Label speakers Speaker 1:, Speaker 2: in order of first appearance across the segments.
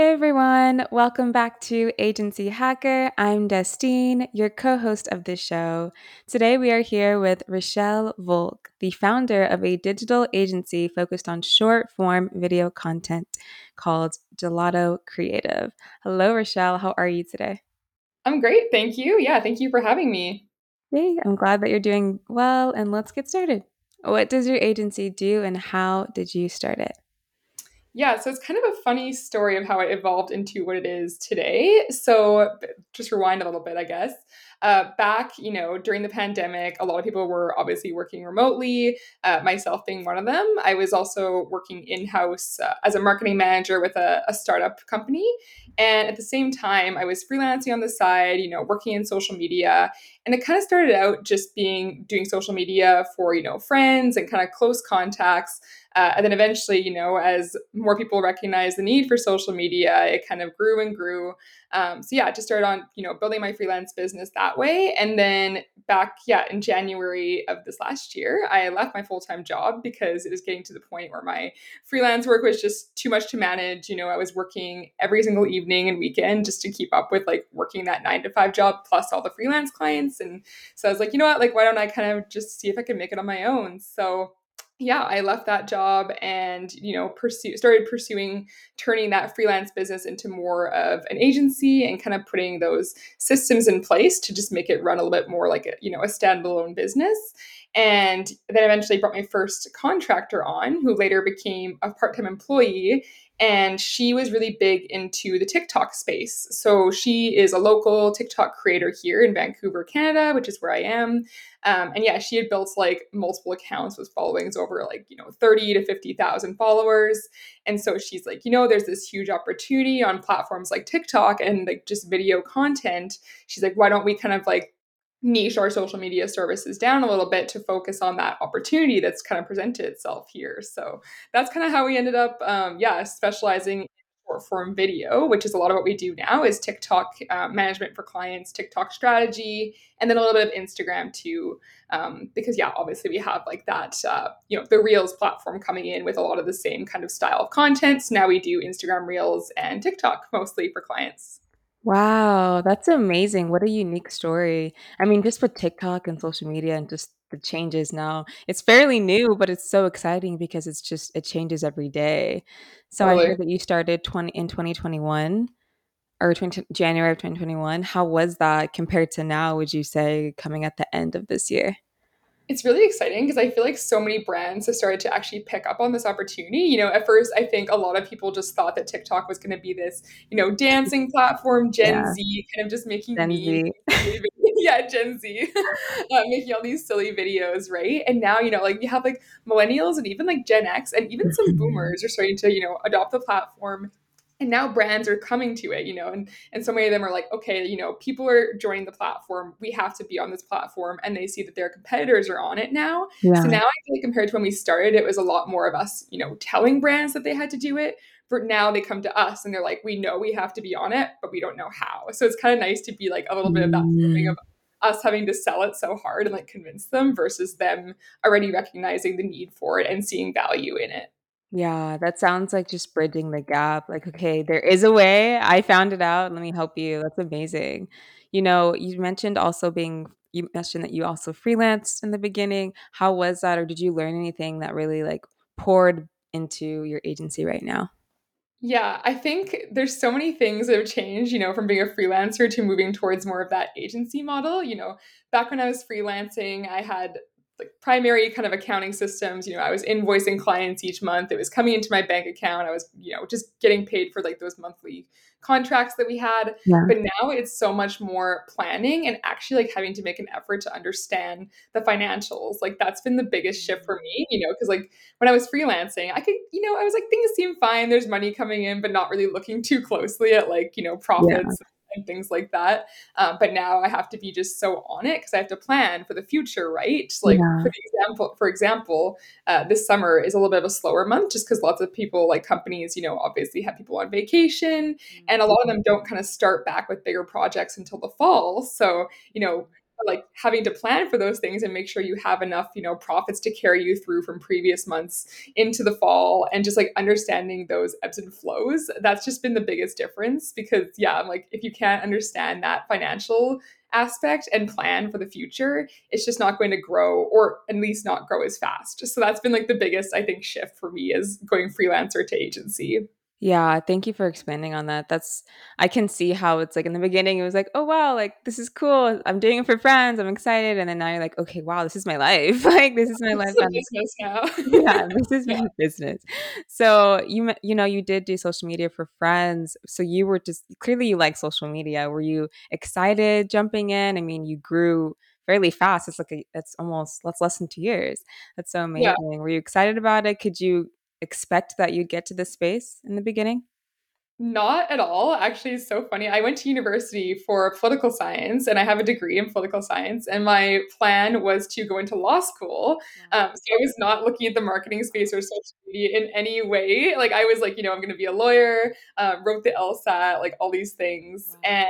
Speaker 1: Hey everyone, welcome back to Agency Hacker. I'm Destine, your co host of this show. Today we are here with Richelle Volk, the founder of a digital agency focused on short form video content called Gelato Creative. Hello, Richelle. How are you today?
Speaker 2: I'm great. Thank you. Yeah, thank you for having me.
Speaker 1: Yay, I'm glad that you're doing well, and let's get started. What does your agency do, and how did you start it?
Speaker 2: Yeah, so it's kind of a funny story of how it evolved into what it is today. So just rewind a little bit, I guess. Uh, back, you know, during the pandemic, a lot of people were obviously working remotely, uh, myself being one of them. I was also working in house uh, as a marketing manager with a, a, startup company. And at the same time, I was freelancing on the side, you know, working in social media. And it kind of started out just being doing social media for, you know, friends and kind of close contacts. Uh, and then eventually, you know, as more people recognize the need for social media, it kind of grew and grew. Um, so yeah, I just started on, you know, building my freelance business that way. And then back, yeah, in January of this last year, I left my full time job because it was getting to the point where my freelance work was just too much to manage. You know, I was working every single evening and weekend just to keep up with like working that nine to five job plus all the freelance clients. And so I was like, you know what, like, why don't I kind of just see if I can make it on my own? So yeah, I left that job and you know pursue started pursuing turning that freelance business into more of an agency and kind of putting those systems in place to just make it run a little bit more like a you know a standalone business. And then eventually brought my first contractor on, who later became a part time employee and she was really big into the TikTok space. So she is a local TikTok creator here in Vancouver, Canada, which is where I am. Um, and yeah, she had built like multiple accounts with followings over like, you know, 30 to 50,000 followers. And so she's like, you know, there's this huge opportunity on platforms like TikTok and like just video content. She's like, why don't we kind of like niche our social media services down a little bit to focus on that opportunity that's kind of presented itself here. So that's kind of how we ended up, um, yeah, specializing in short form video, which is a lot of what we do now is TikTok uh, management for clients, TikTok strategy, and then a little bit of Instagram too. Um, because yeah, obviously we have like that, uh, you know, the Reels platform coming in with a lot of the same kind of style of content. So now we do Instagram Reels and TikTok mostly for clients.
Speaker 1: Wow, that's amazing. What a unique story. I mean, just with TikTok and social media and just the changes now, it's fairly new, but it's so exciting because it's just it changes every day. So I
Speaker 2: Totally.
Speaker 1: heard that you started 20 in 2021 or 20, January of 2021. How was that compared to now, would you say, coming at the end of this year?
Speaker 2: It's really exciting because I feel like so many brands have started to actually pick up on this opportunity. You know, at first, I think a lot of people just thought that TikTok was going to be this, you know, dancing platform, Gen
Speaker 1: Yeah,
Speaker 2: Z, kind of just making
Speaker 1: Gen
Speaker 2: memes. Yeah, Gen Z, uh, making all these silly videos, right? And now, you know, like you have like millennials and even like Gen X and even some
Speaker 1: Mhm.
Speaker 2: boomers are starting to, you know, adopt the platform and now brands are coming to it you know and and so many of them are like okay you know people are joining the platform we have to be on this platform and they see that their competitors are on it now. So now i feel like compared to when we started it was a lot more of us you know telling brands that they had to do it but now they come to us and they're like we know we have to be on it but we don't know how. So it's kind of nice to be like a little bit of that feeling
Speaker 1: Mm.
Speaker 2: of us having to sell it so hard and like convince them versus them already recognizing the need for it and seeing value in it
Speaker 1: Yeah, that sounds like just bridging the gap. Like, okay, there is a way. I found it out. Let me help you. That's amazing. You know, you mentioned also being, you mentioned that you also freelanced in the beginning. How was that? Or did you learn anything that really like poured into your agency right now?
Speaker 2: Yeah, I think there's so many things that have changed, you know, from being a freelancer to moving towards more of that agency model. You know, back when I was freelancing, I had like primary kind of accounting systems. You know, I was invoicing clients each month. It was coming into my bank account. I was, you know, just getting paid for like those monthly contracts that we had.
Speaker 1: Yeah.
Speaker 2: But now it's so much more planning and actually like having to make an effort to understand the financials. Like that's been the biggest shift for me, you know, because like when I was freelancing, I could, you know, I was like, things seem fine. There's money coming in, but not really looking too closely at like, you know,
Speaker 1: Yeah.
Speaker 2: And things like that. Um, but now I have to be just so on it because I have to plan for the future, right? Like for
Speaker 1: Yeah.
Speaker 2: the example, for example, uh, this summer is a little bit of a slower month just because lots of people, like companies, you know, obviously have people on vacation, and a lot of them don't kind of start back with bigger projects until the fall. So, you know, like having to plan for those things and make sure you have enough, you know, profits to carry you through from previous months into the fall and just like understanding those ebbs and flows. That's just been the biggest difference because yeah, I'm like if you can't understand that financial aspect and plan for the future, it's just not going to grow or at least not grow as fast. So that's been like the biggest I think shift for me is going freelancer to agency.
Speaker 1: Yeah, thank you for expanding on that. That's I can see how it's like in the beginning it was like, "Oh wow, like this is cool. I'm doing it for friends. I'm excited." And then now you're like, "Okay, wow, this is my life. like this is my life."
Speaker 2: Business now.
Speaker 1: yeah, this is
Speaker 2: yeah.
Speaker 1: my business. So you you know you did do social media for friends. So you were just clearly you like social media. Were you excited jumping in? I mean, you grew fairly fast. It's like a, it's almost that's less than two years. That's so
Speaker 2: Yeah.
Speaker 1: amazing. Were you excited about it? Could you expect that you'd get to this space in the beginning?
Speaker 2: Not at all. Actually, it's so funny. I went to university for political science and I have a degree in political science. And my plan was to go into law school. Um, so I was not looking at the marketing space or social media in any way. Like, I was like, you know, I'm going to be a lawyer, uh, wrote the LSAT, like all these things.
Speaker 1: Wow.
Speaker 2: And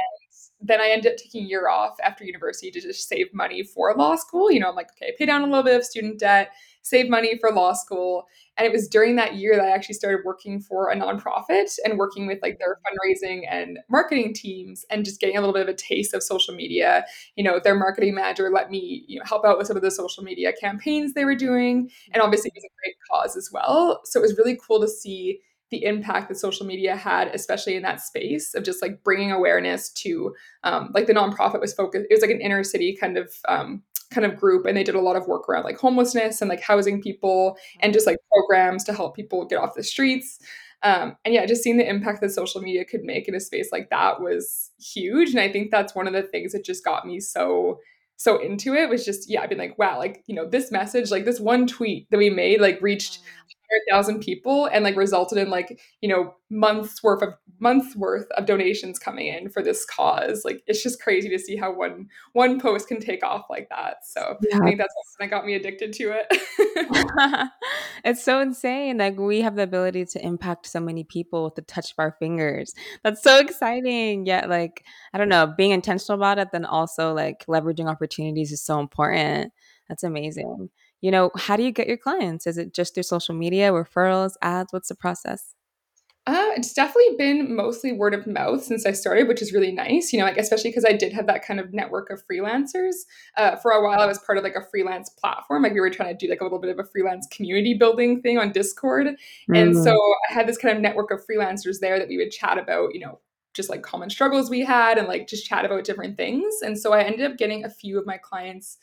Speaker 2: then I ended up taking a year off after university to just save money for law school. You know, I'm like, okay, pay down a little bit of student debt, save money for law school. And it was during that year that I actually started working for a nonprofit and working with like their fundraising and marketing teams and just getting a little bit of a taste of social media. You know, their marketing manager let me, you know, help out with some of the social media campaigns they were doing. And obviously it was a great cause as well. So it was really cool to see the impact that social media had, especially in that space of just like bringing awareness to, um, like the nonprofit was focused. It was like an inner city kind of um, kind of group and they did a lot of work around like homelessness and like housing people and just like programs to help people get off the streets um, and yeah just seeing the impact that social media could make in a space like that was huge and i think that's one of the things that just got me so so into it was just yeah i've been like wow like you know this message like this one tweet that we made like reached 100,000 people and like resulted in like you know months worth of months worth of donations coming in for this cause like it's just crazy to see how one one post can take off like that so
Speaker 1: Yeah.
Speaker 2: i think that's what got me addicted to it
Speaker 1: it's so insane. Like we have the ability to impact so many people with the touch of our fingers. That's so exciting. Yet, like I don't know, being intentional about it, then also like leveraging opportunities is so important. That's amazing. You know, how do you get your clients? Is it just through social media, referrals, ads? What's the process?
Speaker 2: Uh, it's definitely been mostly word of mouth since I started, which is really nice. You know, like especially because I did have that kind of network of freelancers. Uh, for a while, I was part of like a freelance platform. Like we were trying to do like a little bit of a freelance community building thing on Discord, and so
Speaker 1: Mm.
Speaker 2: I had this kind of network of freelancers there that we would chat about. You know, just like common struggles we had, and like just chat about different things. And so I ended up getting a few of my clients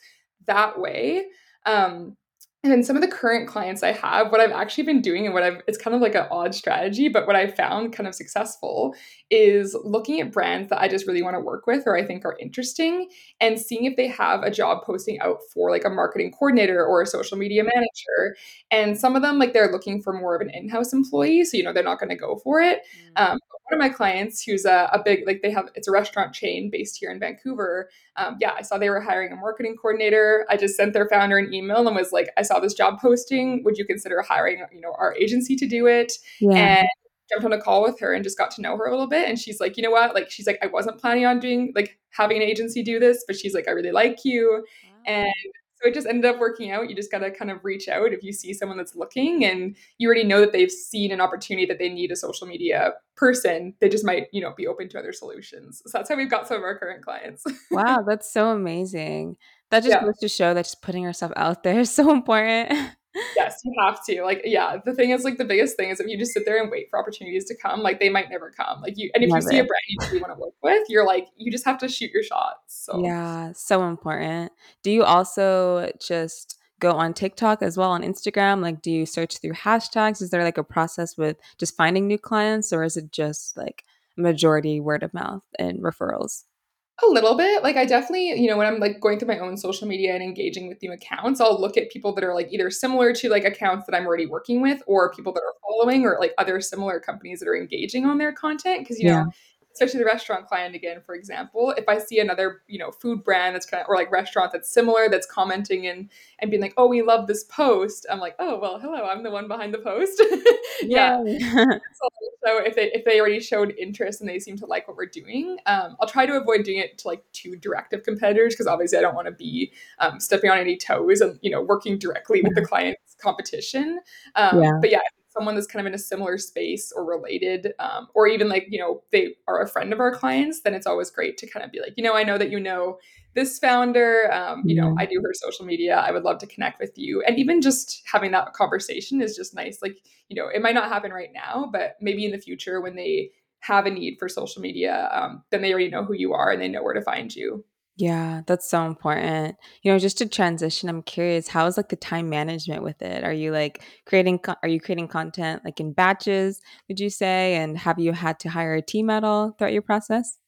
Speaker 2: that way. Um, and then some of the current clients I have, what I've actually been doing and what I've, it's kind of like an odd strategy, but what I found kind of successful is looking at brands that I just really want to work with or I think are interesting and seeing if they have a job posting out for like a marketing coordinator or a social media manager. And some of them, like they're looking for more of an in house employee. So, you know, they're not going to go for it. Um, one of my clients who's a, a big, like they have, it's a restaurant chain based here in Vancouver um, yeah, I saw they were hiring a marketing coordinator. I just sent their founder an email and was like, I saw this job posting. Would you consider hiring, you know, our agency to do it?
Speaker 1: Yeah.
Speaker 2: And jumped on a call with her and just got to know her a little bit. And she's like, you know what? Like, she's like, I wasn't planning on doing like having an agency do this, but she's like, I really like you. And so it just ended up working out. You just got to kind of reach out if you see someone that's looking and you already know that they've seen an opportunity that they need a social media person. They just might, you know, be open to other solutions. So that's how we've got some of our current clients.
Speaker 1: Wow, that's so amazing. That just
Speaker 2: yeah.
Speaker 1: goes to show that just putting yourself out there is so important.
Speaker 2: Yes, you have to. Like, yeah, the thing is, like, the biggest thing is if you just sit there and wait for opportunities to come, like, they might never come. Like, you, and if you see a brand you really want to work with, you're like, you just have to shoot your shots. So,
Speaker 1: Yeah, so important. Do you also just go on TikTok as well on Instagram? Like, do you search through hashtags? Is there like a process with just finding new clients, or is it just like majority word of mouth and referrals?
Speaker 2: A little bit. Like, I definitely, you know, when I'm like going through my own social media and engaging with new accounts, I'll look at people that are like either similar to like accounts that I'm already working with or people that are following or like other similar companies that are engaging on their content. Cause, you
Speaker 1: Yeah.
Speaker 2: know, especially the restaurant client again, for example, if I see another, you know, food brand that's kind of or like restaurant that's similar that's commenting and and being like, oh, we love this post, I'm like, oh well, hello, I'm the one behind the post. yeah. so if they if they already showed interest and they seem to like what we're doing, um, I'll try to avoid doing it to like too direct of competitors because obviously I don't want to be um, stepping on any toes and you know working directly with the client's competition. Um, yeah. But yeah, someone that's kind of in a similar space or related, um, or even like, you know, they are a friend of our clients, then it's always great to kind of be like, you know, I know that you know this founder, um, you know, I do her social media. I would love to connect with you. And even just having that conversation is just nice. Like, you know, it might not happen right now, but maybe in the future when they have a need for social media, um, then they already know who you are and they know where to find you.
Speaker 1: Yeah, that's so important. You know, just to transition, I'm curious, how is like the time management with it? Are you like creating are you creating content like in batches, would you say? And have you had to hire a team at all throughout your process?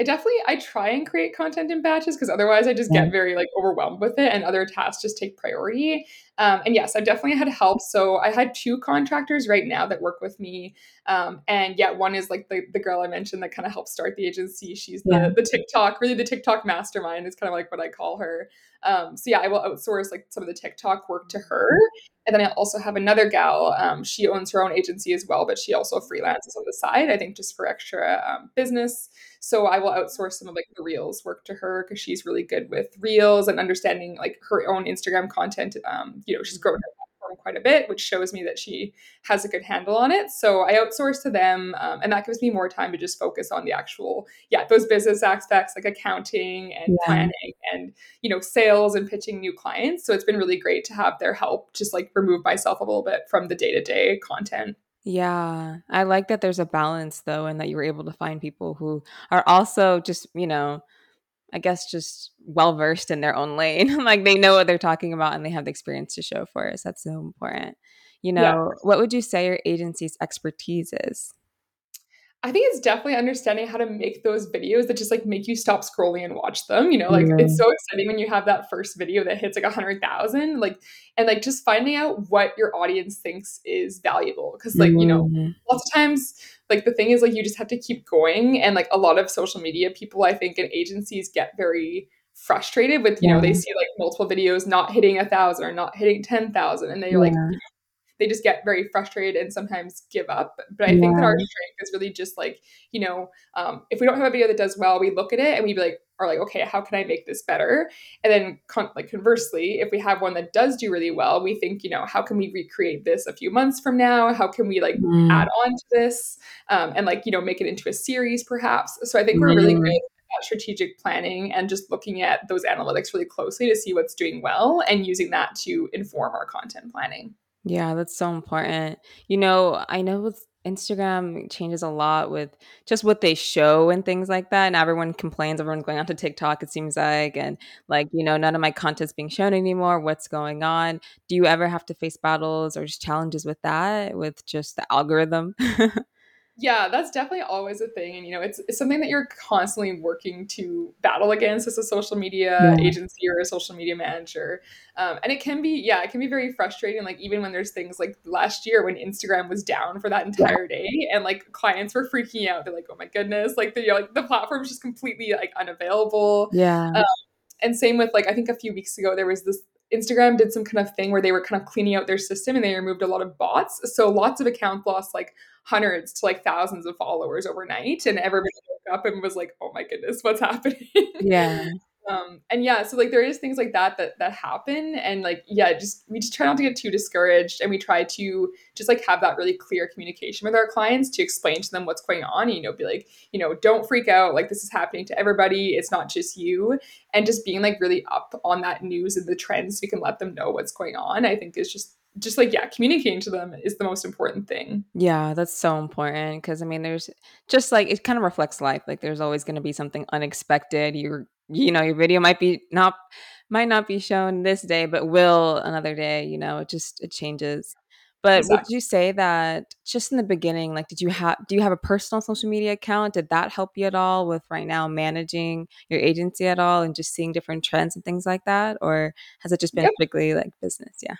Speaker 2: I definitely I try and create content in batches because otherwise I just get very like overwhelmed with it and other tasks just take priority. Um, and yes, I've definitely had help. So I had two contractors right now that work with me. Um, and yeah, one is like the, the girl I mentioned that kind of helped start the agency. She's the, yeah. the TikTok, really the TikTok mastermind is kind of like what I call her. Um, so yeah, I will outsource like some of the TikTok work to her. And then I also have another gal. Um, she owns her own agency as well, but she also freelances on the side, I think just for extra um, business. So I will outsource some of like the reels work to her because she's really good with reels and understanding like her own Instagram content. You know, she's grown her platform quite a bit, which shows me that she has a good handle on it. So I outsource to them, um, and that gives me more time to just focus on the actual, yeah, those business aspects like accounting and yeah. planning and you know sales and pitching new clients. So it's been really great to have their help, just like remove myself a little bit from the day to day content.
Speaker 1: Yeah, I like that there's a balance though, and that you were able to find people who are also just, you know, I guess just well versed in their own lane. like they know what they're talking about and they have the experience to show for us. That's so important. You know, yeah. what would you say your agency's expertise is?
Speaker 2: I think it's definitely understanding how to make those videos that just like make you stop scrolling and watch them. You know, like it's so exciting when you have that first video that hits like a hundred thousand, like, and like just finding out what your audience thinks is valuable. Cause like, mm-hmm. you know, mm-hmm. lots of times, like the thing is like you just have to keep going. And like a lot of social media people, I think, and agencies get very frustrated with, you yeah. know, they see like multiple videos not hitting a thousand or not hitting 10,000. And they're yeah. like, they just get very frustrated and sometimes give up. But I yeah. think that our strength is really just like, you know, um, if we don't have a video that does well, we look at it and we be like, are like, okay, how can I make this better? And then, con- like conversely, if we have one that does do really well, we think, you know, how can we recreate this a few months from now? How can we like mm. add on to this um, and like, you know, make it into a series perhaps? So I think we're really good at strategic planning and just looking at those analytics really closely to see what's doing well and using that to inform our content planning.
Speaker 1: Yeah, that's so important. You know, I know with Instagram changes a lot with just what they show and things like that. And everyone complains, everyone's going on to TikTok, it seems like, and like, you know, none of my content's being shown anymore. What's going on? Do you ever have to face battles or just challenges with that, with just the algorithm?
Speaker 2: yeah that's definitely always a thing and you know it's, it's something that you're constantly working to battle against as a social media yeah. agency or a social media manager um, and it can be yeah it can be very frustrating like even when there's things like last year when instagram was down for that entire yeah. day and like clients were freaking out they're like oh my goodness like the you know, like the platform's just completely like unavailable
Speaker 1: yeah um,
Speaker 2: and same with like i think a few weeks ago there was this Instagram did some kind of thing where they were kind of cleaning out their system and they removed a lot of bots. So lots of accounts lost like hundreds to like thousands of followers overnight. And everybody woke up and was like, oh my goodness, what's happening?
Speaker 1: Yeah.
Speaker 2: um, and yeah, so like there is things like that that that happen, and like yeah, just we just try not to get too discouraged, and we try to just like have that really clear communication with our clients to explain to them what's going on. You know, be like, you know, don't freak out, like this is happening to everybody. It's not just you, and just being like really up on that news and the trends, so we can let them know what's going on. I think is just just like yeah communicating to them is the most important thing
Speaker 1: yeah that's so important because i mean there's just like it kind of reflects life like there's always going to be something unexpected you're you know your video might be not might not be shown this day but will another day you know it just it changes but exactly. would you say that just in the beginning like did you have do you have a personal social media account did that help you at all with right now managing your agency at all and just seeing different trends and things like that or has it just been yep. strictly like business yeah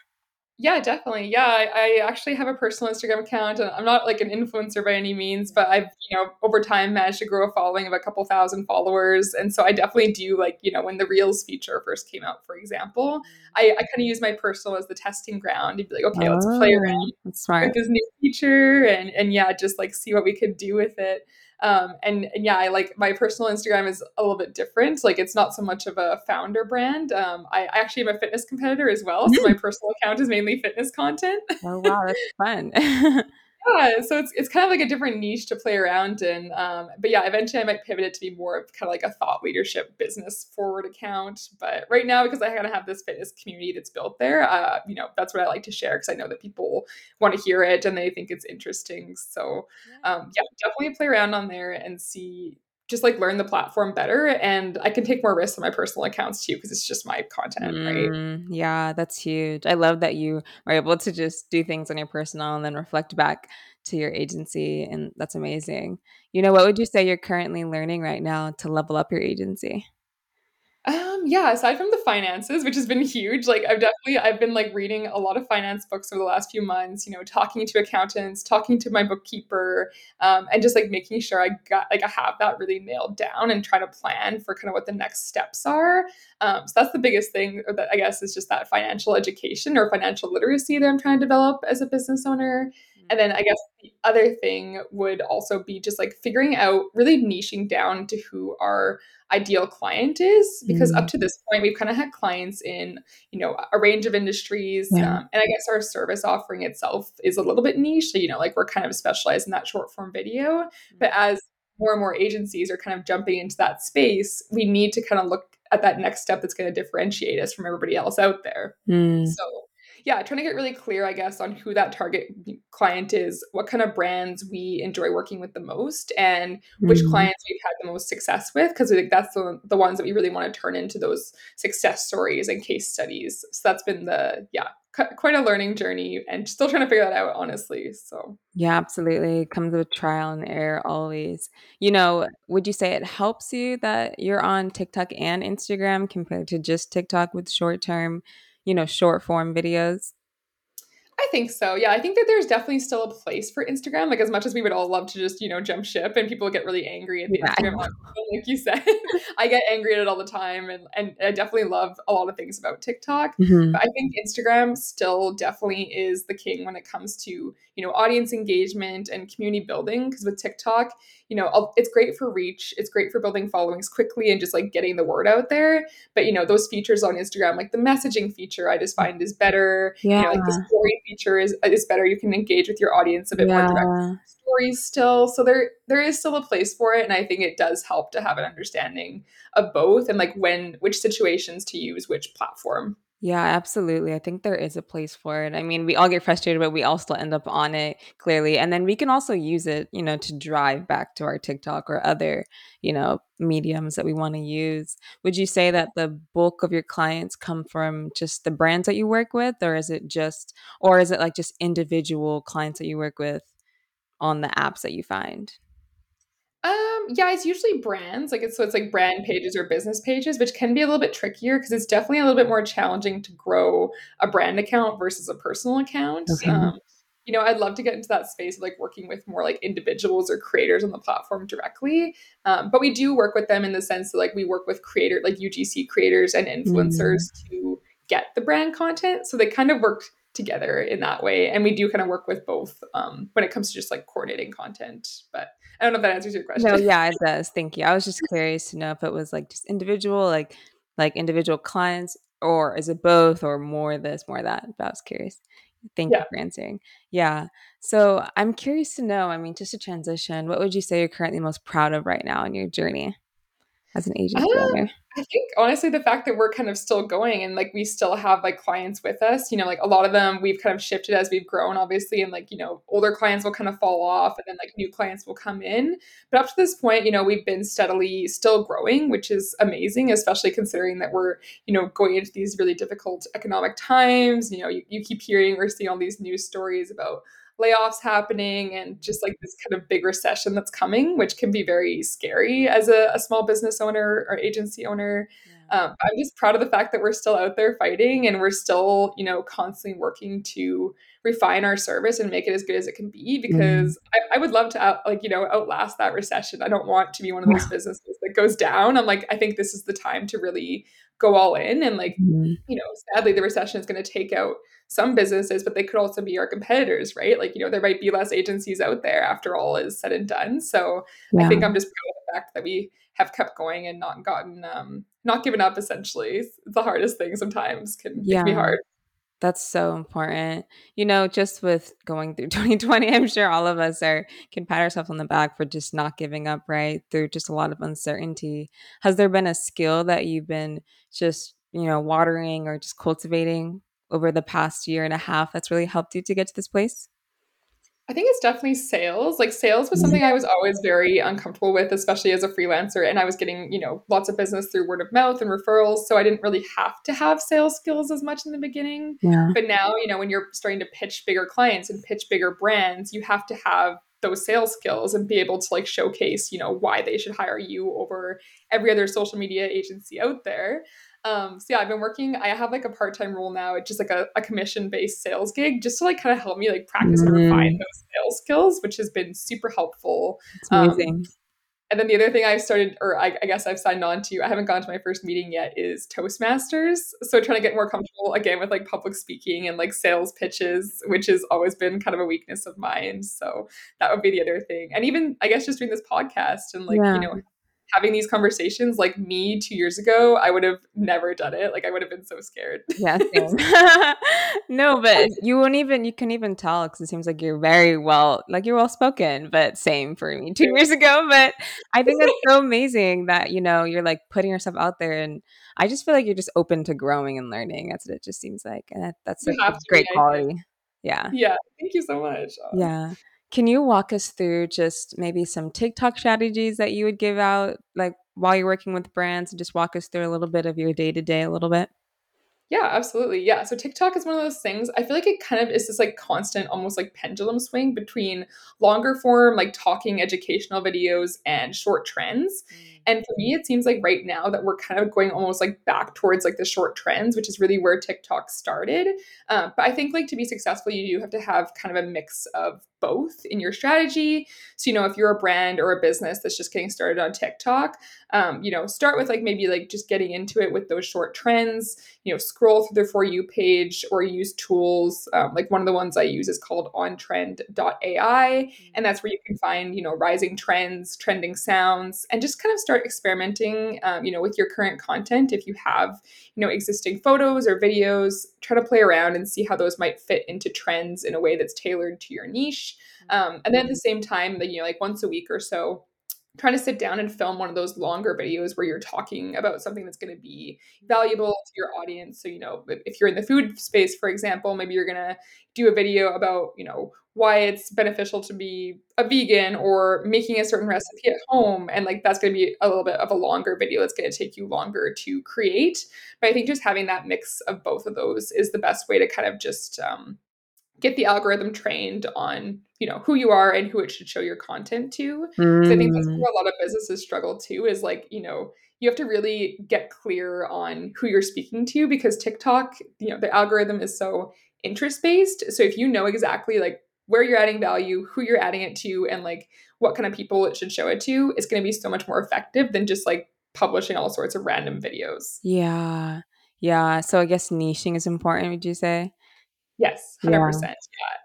Speaker 2: Yeah, definitely. Yeah, I, I, actually have a personal Instagram account, and I'm not like an influencer by any means, but I've you know over time managed to grow a following of a couple thousand followers, and so I definitely do like you know when the Reels feature first came out, for example, I, I kind of use my personal as the testing ground. You'd be like, okay, oh, let's play oh, around with this new feature, and and yeah, just like see what we could do with it. Um, and, and yeah, I like my personal Instagram is a little bit different. Like it's not so much of a founder brand. Um, I, I actually am a fitness competitor as well. So my personal account is mainly fitness content.
Speaker 1: oh wow, that's fun.
Speaker 2: yeah, so it's it's kind of like a different niche to play around in. Um, but yeah, eventually I might pivot it to be more of kind of like a thought leadership business forward account. But right now, because I kind of have this fitness community that's built there, uh, you know, that's what I like to share because I know that people want to hear it and they think it's interesting. So um, yeah, definitely play around on there and see just like learn the platform better and i can take more risks on my personal accounts too because it's just my content mm, right
Speaker 1: yeah that's huge. I love that you are able to just do things on your personal and then reflect back to your agency and that's amazing. You know what would you say you're currently learning right now to level up your agency
Speaker 2: um, yeah, aside from the finances, which has been huge, like I've definitely I've been like reading a lot of finance books over the last few months, you know, talking to accountants, talking to my bookkeeper, um, and just like making sure I got like I have that really nailed down and try to plan for kind of what the next steps are. Um, so that's the biggest thing that I guess is just that financial education or financial literacy that I'm trying to develop as a business owner. And then I guess the other thing would also be just like figuring out really niching down to who our ideal client is because mm-hmm. up to this point we've kind of had clients in you know a range of industries yeah. um, and i guess our service offering itself is a little bit niche so you know like we're kind of specialized in that short form video mm-hmm. but as more and more agencies are kind of jumping into that space we need to kind of look at that next step that's going to differentiate us from everybody else out there mm. so yeah, trying to get really clear, I guess, on who that target client is, what kind of brands we enjoy working with the most, and which mm-hmm. clients we've had the most success with, because I think that's the, the ones that we really want to turn into those success stories and case studies. So that's been the, yeah, quite a learning journey and still trying to figure that out honestly so
Speaker 1: yeah absolutely it comes with trial and error always you know would you say it helps you that you're on tiktok and instagram compared to just tiktok with short term you know, short form videos?
Speaker 2: I think so. Yeah, I think that there's definitely still a place for Instagram. Like as much as we would all love to just, you know, jump ship and people get really angry at the yeah, Instagram like you said. I get angry at it all the time and, and I definitely love a lot of things about TikTok. Mm-hmm. But I think Instagram still definitely is the king when it comes to, you know, audience engagement and community building. Because with TikTok, you know, it's great for reach. It's great for building followings quickly and just like getting the word out there. But you know, those features on Instagram, like the messaging feature, I just find is better. Yeah. You know, like the story feature is is better. You can engage with your audience a bit yeah. more directly. Stories still, so there there is still a place for it, and I think it does help to have an understanding of both and like when which situations to use which platform.
Speaker 1: Yeah, absolutely. I think there is a place for it. I mean, we all get frustrated, but we all still end up on it clearly. And then we can also use it, you know, to drive back to our TikTok or other, you know, mediums that we want to use. Would you say that the bulk of your clients come from just the brands that you work with, or is it just, or is it like just individual clients that you work with on the apps that you find?
Speaker 2: Um, yeah, it's usually brands. Like it's so it's like brand pages or business pages, which can be a little bit trickier because it's definitely a little bit more challenging to grow a brand account versus a personal account. Okay. Um, you know, I'd love to get into that space of like working with more like individuals or creators on the platform directly. Um, but we do work with them in the sense that like we work with creator like UGC creators and influencers mm. to get the brand content. So they kind of work together in that way. And we do kind of work with both um, when it comes to just like coordinating content. But I don't know if that answers your question.
Speaker 1: No, yeah, it does. Thank you. I was just curious to know if it was like just individual, like like individual clients, or is it both, or more this, more that? But I was curious. Thank yeah. you for answering. Yeah. So I'm curious to know. I mean, just a transition, what would you say you're currently most proud of right now in your journey as an agency uh, owner?
Speaker 2: I think honestly, the fact that we're kind of still going and like we still have like clients with us, you know, like a lot of them we've kind of shifted as we've grown, obviously, and like, you know, older clients will kind of fall off and then like new clients will come in. But up to this point, you know, we've been steadily still growing, which is amazing, especially considering that we're, you know, going into these really difficult economic times. You know, you, you keep hearing or seeing all these news stories about layoffs happening and just like this kind of big recession that's coming, which can be very scary as a, a small business owner or agency owner. Yeah. Um, I'm just proud of the fact that we're still out there fighting and we're still, you know, constantly working to refine our service and make it as good as it can be
Speaker 1: Mm.
Speaker 2: because I, I would love to out, like you know outlast that recession i don't want to be one of those businesses that goes down i'm like i think this is the time to really go all in and like
Speaker 1: Mhm.
Speaker 2: you know sadly the recession is going to take out some businesses but they could also be our competitors right? Like you know there might be less agencies out there after all is said and done. So i think i'm just proud of the fact that we have kept going and not gotten um not given up essentially. It's the hardest thing sometimes can can be hard
Speaker 1: That's so important. You know, just with going through 2020, I'm sure all of us are can pat ourselves on the back for just not giving up, right? Through just a lot of uncertainty. Has there been a skill that you've been just, you know, watering or just cultivating over the past year and a half that's really helped you to get to this place?
Speaker 2: I think it's definitely sales. Like sales was something mm-hmm. I was always very uncomfortable with, especially as a freelancer. And I was getting, you know, lots of business through word of mouth and referrals. So I didn't really have to have sales skills as much in the beginning.
Speaker 1: Yeah.
Speaker 2: But now, you know, when you're starting to pitch bigger clients and pitch bigger brands, you have to have those sales skills and be able to like showcase, you know, why they should hire you over every other social media agency out there. Um, so yeah, I've been working. I have like a part time role now. It's just like a, a commission based sales gig, just to like kind of help me like practice and refine
Speaker 1: Mm,
Speaker 2: those sales skills, which has been super helpful.
Speaker 1: it's
Speaker 2: Um,
Speaker 1: amazing.
Speaker 2: and then the other thing I've started, or I, I guess I've signed on to, I haven't gone to my first meeting yet, is Toastmasters. So trying to get more comfortable again with like public speaking and like sales pitches, which has always been kind of a weakness of mine. So that would be the other thing. And even I guess just doing this podcast and like, you know, having these conversations, like me two years ago, I would have never done it. Like I would have been so scared.
Speaker 1: Yeah. No, but you won't even you can even tell because it seems like you're very well like, you're well spoken, but same for me 2 years ago, but I think that's so amazing that, you know, you're, like, putting yourself out there, and I just feel like you're just open to growing and learning, that's what it just seems like, and that that's a
Speaker 2: have to be,
Speaker 1: great quality. Yeah.
Speaker 2: Yeah. Thank you so much.
Speaker 1: Yeah. Can you walk us through just maybe some TikTok strategies that you would give out, like, while you're working with brands, and just walk us through a little bit of your day-to-day a little bit?
Speaker 2: Yeah, absolutely. Yeah. So TikTok is one of those things. I feel like it kind of is this like constant, almost like pendulum swing between longer form, like talking educational videos and short trends. And for me, it seems like right now that we're kind of going almost like back towards like the short trends, which is really where TikTok started. Um, but I think like to be successful, you do have to have kind of a mix of both in your strategy. So, you know, if you're a brand or a business that's just getting started on TikTok, um, you know, start with like maybe like just getting into it with those short trends you know scroll through the for you page or use tools um, like one of the ones i use is called ontrend.ai and that's where you can find you know rising trends trending sounds and just kind of start experimenting um, you know with your current content. If you have you know existing photos or videos try to play around and see how those might fit into trends in a way that's tailored to your niche. Um, and then at the same time you know like once a week or so trying to sit down and film one of those longer videos where you're talking about something that's going to be valuable to your audience. So, you know, if you're in the food space, for example, maybe you're going to do a video about, you know, why it's beneficial to be a vegan or making a certain recipe at home. And like that's going to be a little bit of a longer video that's going to take you longer to create. But I think just having that mix of both of those is the best way to kind of just um, get the algorithm trained on you know who you are and who it should show your content to because i think that's
Speaker 1: Mm.
Speaker 2: where a lot of businesses struggle too is like you know you have to really get clear on who you're speaking to because tiktok you know the algorithm is so interest based so if you know exactly like where you're adding value who you're adding it to and like what kind of people it should show it to it's going to be so much more effective than just like publishing all sorts of random videos
Speaker 1: Yeah. Yeah, so I guess niching is important, would you say?
Speaker 2: Yes, 100%.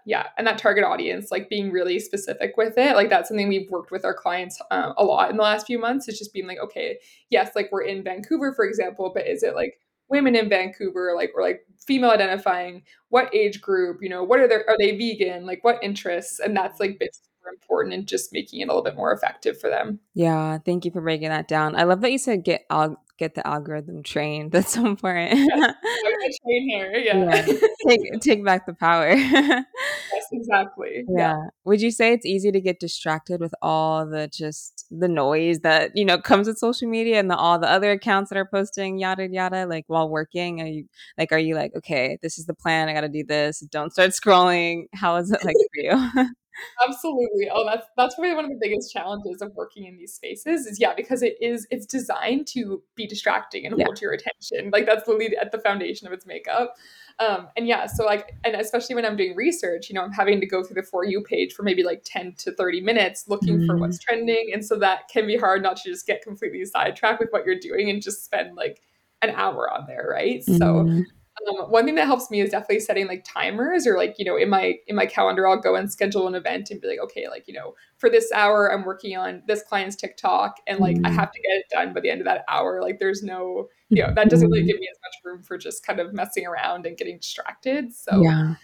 Speaker 2: Yeah, yeah, and that target audience, like, being really specific with it, like, that's something we've worked with our clients, uh, a lot in the last few months. It's just being like, "Okay, yes, like, we're in Vancouver, for example, but is it, like, women in Vancouver, like, or, like, female identifying? What age group? You know, what are their are they vegan? Like, what interests?" And that's, like, super important and just making it a little bit more effective for them.
Speaker 1: Yeah, thank you for breaking that down. I love that you said get al get the algorithm trained, that's so important.
Speaker 2: Yes, like a train here, yeah.
Speaker 1: Yeah, take take back the power.
Speaker 2: Yes, exactly, yeah.
Speaker 1: Yeah. Would you say it's easy to get distracted with all the just the noise that, you know, comes with social media and the all the other accounts that are posting yada yada, like, while working? Are you like, are you like, "Okay, this is the plan, I gotta do this, don't start scrolling." How is it like for you?
Speaker 2: Absolutely. Oh, that's that's probably one of the biggest challenges of working in these spaces is yeah, because it is it's designed to be distracting and
Speaker 1: Yeah.
Speaker 2: hold your attention. Like that's the lead at the foundation of its makeup. Um, and yeah, so like, and especially when I'm doing research, you know, I'm having to go through the for you page for maybe like 10 to 30 minutes looking for
Speaker 1: Mm,
Speaker 2: what's trending. And so that can be hard not to just get completely sidetracked with what you're doing and just spend like an hour on there, right? So
Speaker 1: mm,
Speaker 2: um, one thing that helps me is definitely setting like timers or like you know in my in my calendar I'll go and schedule an event and be like okay like you know for this hour I'm working on this client's TikTok and like I
Speaker 1: mm,
Speaker 2: have to get it done by the end of that hour like there's no you know that doesn't really
Speaker 1: mhm.
Speaker 2: give me as much room for just kind of messing around and getting distracted so
Speaker 1: Yeah.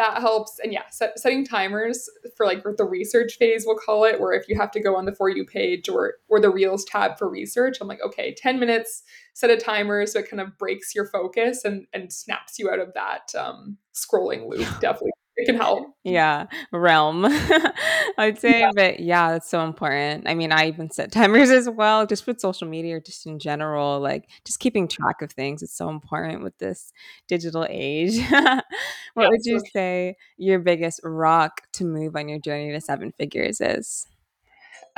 Speaker 2: That helps. And yeah set, setting timers for like the research phase we'll call it where if you have to go on the for you page or or the reels tab for research i'm like okay 10 minutes set a timer so it kind of breaks your focus and and snaps you out of that um scrolling loop definitely can help
Speaker 1: Yeah, realm, I'd say,
Speaker 2: yeah
Speaker 1: but yeah, that's so important. I mean, I even set timers as well, just with social media or just in general, like just keeping track of things It's so important with this digital age. What
Speaker 2: yeah
Speaker 1: would you say your biggest rock to move on your journey to seven figures is?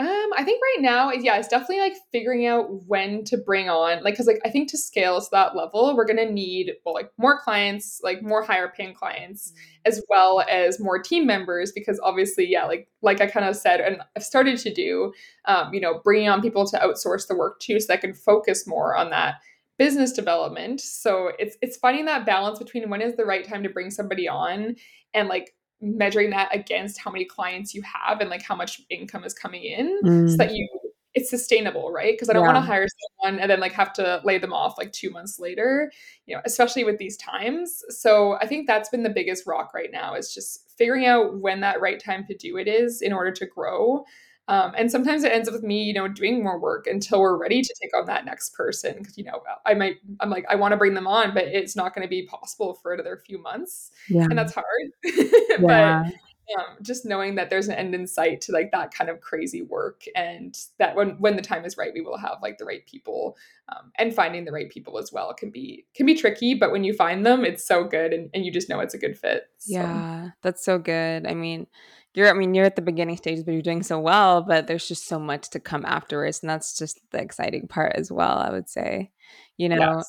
Speaker 2: Um, I think right now, yeah, it's definitely like figuring out when to bring on, like, because like I think to scale to that level, we're gonna need well, like more clients, like more higher paying clients, as well as more team members. Because obviously, yeah, like like I kind of said, and I've started to do, um, you know, bringing on people to outsource the work too, so that I can focus more on that business development. So it's it's finding that balance between when is the right time to bring somebody on and like measuring that against how many clients you have and like how much income is coming in so
Speaker 1: Mm,
Speaker 2: that you it's sustainable, right? Because I don't want to hire someone and then like have to lay them off like 2 months later, you know, especially with these times. So I think that's been the biggest rock right now is just figuring out when that right time to do it is in order to grow. Um, and sometimes it ends up with me, you know, doing more work until we're ready to take on that next person. Because you know, I might, I'm like, I want to bring them on, but it's not going to be possible for another few months,
Speaker 1: yeah,
Speaker 2: and that's hard. but um, just knowing that there's an end in sight to like that kind of crazy work and that when when the time is right we will have like the right people um, and finding the right people as well can be can be tricky but when you find them it's so good and, and you just know it's a good fit so
Speaker 1: yeah. That's so good. I mean, you're, I mean, you're at the beginning stages, but you're doing so well, but there's just so much to come afterwards. And that's just the exciting part as well, I would say. You know,
Speaker 2: yes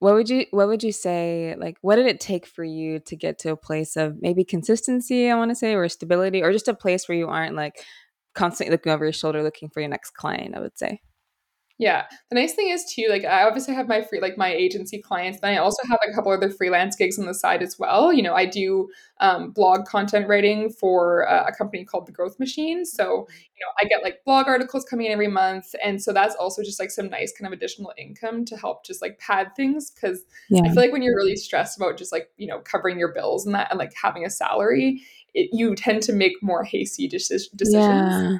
Speaker 1: What would you what would you say like what did it take for you to get to a place of maybe consistency, I want to say, or stability, or just a place where you aren't like constantly looking over your shoulder looking for your next client, I would say.
Speaker 2: Yeah. The nice thing is too, like I obviously have my free like my agency clients, but I also have a couple other freelance gigs on the side as well. You know, I do um, blog content writing for uh, a company called The Growth Machine. So, you know, I get like blog articles coming in every month. And so that's also just like some nice kind of additional income to help just like pad things. Cause I feel like when you're really stressed about just like, you know, covering your bills and that and like having a salary, it, you tend to make more hasty deci- decisions
Speaker 1: Yeah.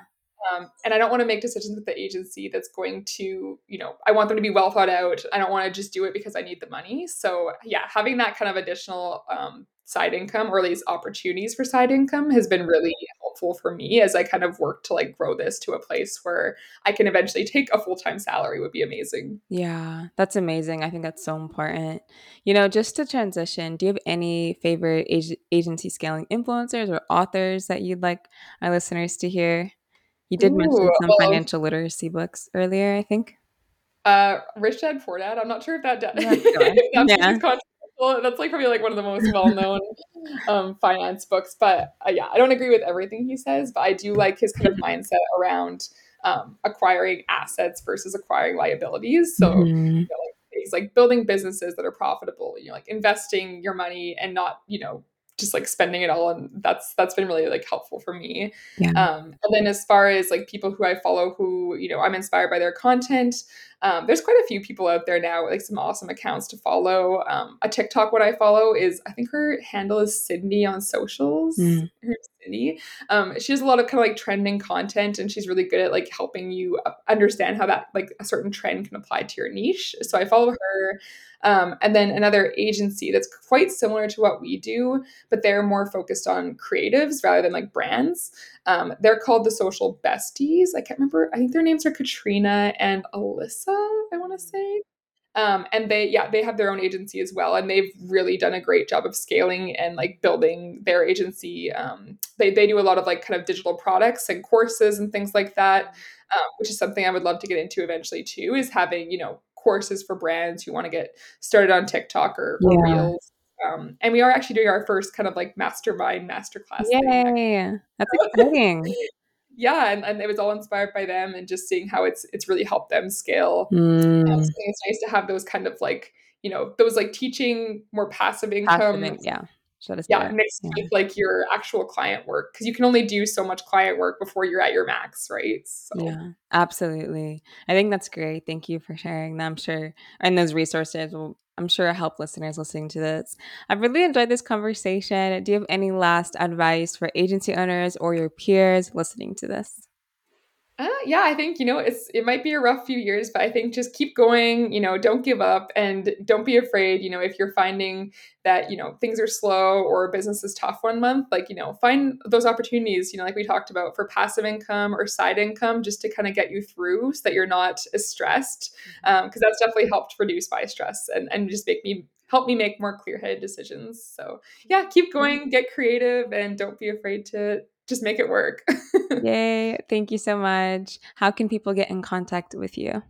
Speaker 2: Um, and I don't want to make decisions with the agency that's going to, you know, I want them to be well thought out. I don't want to just do it because I need the money. So, yeah, having that kind of additional um, side income or these opportunities for side income has been really helpful for me as I kind of work to like grow this to a place where I can eventually take a full time salary would be amazing.
Speaker 1: Yeah. That's amazing. I think that's so important. You know, just to transition, do you have any favorite ag- agency scaling influencers or authors that you'd like our listeners to hear? You did
Speaker 2: Ooh,
Speaker 1: mention some
Speaker 2: well,
Speaker 1: financial literacy books earlier, I think.
Speaker 2: Uh, Rich Dad Poor Dad. I'm not sure if that da-
Speaker 1: Yeah, sure.
Speaker 2: if that book
Speaker 1: Yeah.
Speaker 2: controversial. That's like probably like one of the most well known um, finance books. But uh, yeah, I don't agree with everything he says, but I do like his kind of mindset around um, acquiring assets versus acquiring liabilities. So
Speaker 1: Mhm.
Speaker 2: you know, like he's like building businesses that are profitable. You know, like investing your money and not you know just like spending it all and that's that's been really like helpful for me
Speaker 1: Yeah.
Speaker 2: um, and then as far as like people who I follow who, you know, I'm inspired by their content, um, there's quite a few people out there now, like some awesome accounts to follow. Um, a TikTok what I follow is I think her handle is Sydney on socials.
Speaker 1: Mm.
Speaker 2: Her Um, she has a lot of kind of like trending content, and she's really good at like helping you uh, understand how that like a certain trend can apply to your niche. So I follow her. Um, and then another agency that's quite similar to what we do, but they're more focused on creatives rather than like brands. Um, they're called the Social Besties. I can't remember. I think their names are Katrina and Alyssa. I want to say. Um, and they, yeah, they have their own agency as well, and they've really done a great job of scaling and like building their agency. Um, they they do a lot of like kind of digital products and courses and things like that, um, which is something I would love to get into eventually too. Is having you know courses for brands who want to get started on TikTok or, or yeah. Reels. Um, and we are actually doing our first kind of like mastermind masterclass.
Speaker 1: Yay! That's exciting
Speaker 2: yeah, and, and it was all inspired by them and just seeing how it's it's really helped them scale. Mm. Um, so it's nice to have those kind of like you know those like teaching more passive income. Passive,
Speaker 1: yeah.
Speaker 2: Yeah, mixed yeah. with like your actual client work because you can only do so much client work before you're at your max, right?
Speaker 1: So. Yeah, absolutely. I think that's great. Thank you for sharing that. I'm sure, and those resources will I'm sure help listeners listening to this. I've really enjoyed this conversation. Do you have any last advice for agency owners or your peers listening to this?
Speaker 2: Uh, yeah, I think you know it's it might be a rough few years, but I think just keep going. You know, don't give up and don't be afraid. You know, if you're finding that you know things are slow or business is tough one month, like you know, find those opportunities. You know, like we talked about for passive income or side income, just to kind of get you through, so that you're not as stressed. Because mm-hmm. um, that's definitely helped reduce my stress and and just make me help me make more clear-headed decisions. So yeah, keep mm-hmm. going, get creative, and don't be afraid to just make it work.
Speaker 1: Yay. Thank you so much. How can people get in contact with you?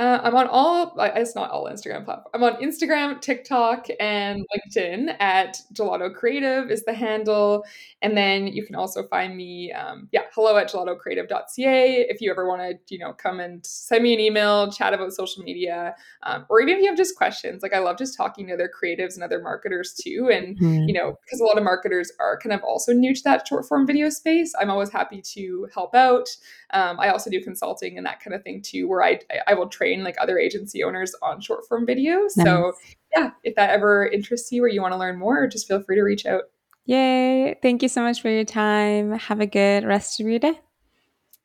Speaker 2: Uh, I'm on all, it's not all Instagram platforms. I'm on Instagram, TikTok, and LinkedIn at Gelato Creative is the handle. And then you can also find me, um, yeah, hello at gelatocreative.ca if you ever want to, you know, come and send me an email, chat about social media, um, or even if you have just questions. Like I love just talking to other creatives and other marketers too. And, mm-hmm. you know, because a lot of marketers are kind of also new to that short form video space, I'm always happy to help out. Um, I also do consulting and that kind of thing too, where I, I will train like other agency owners on short form video. Nice. So yeah, if that ever interests you or you want to learn more, just feel free to reach out.
Speaker 1: Yay. Thank you so much for your time. Have a good rest of your day.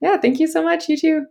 Speaker 2: Yeah, thank you so much. You too.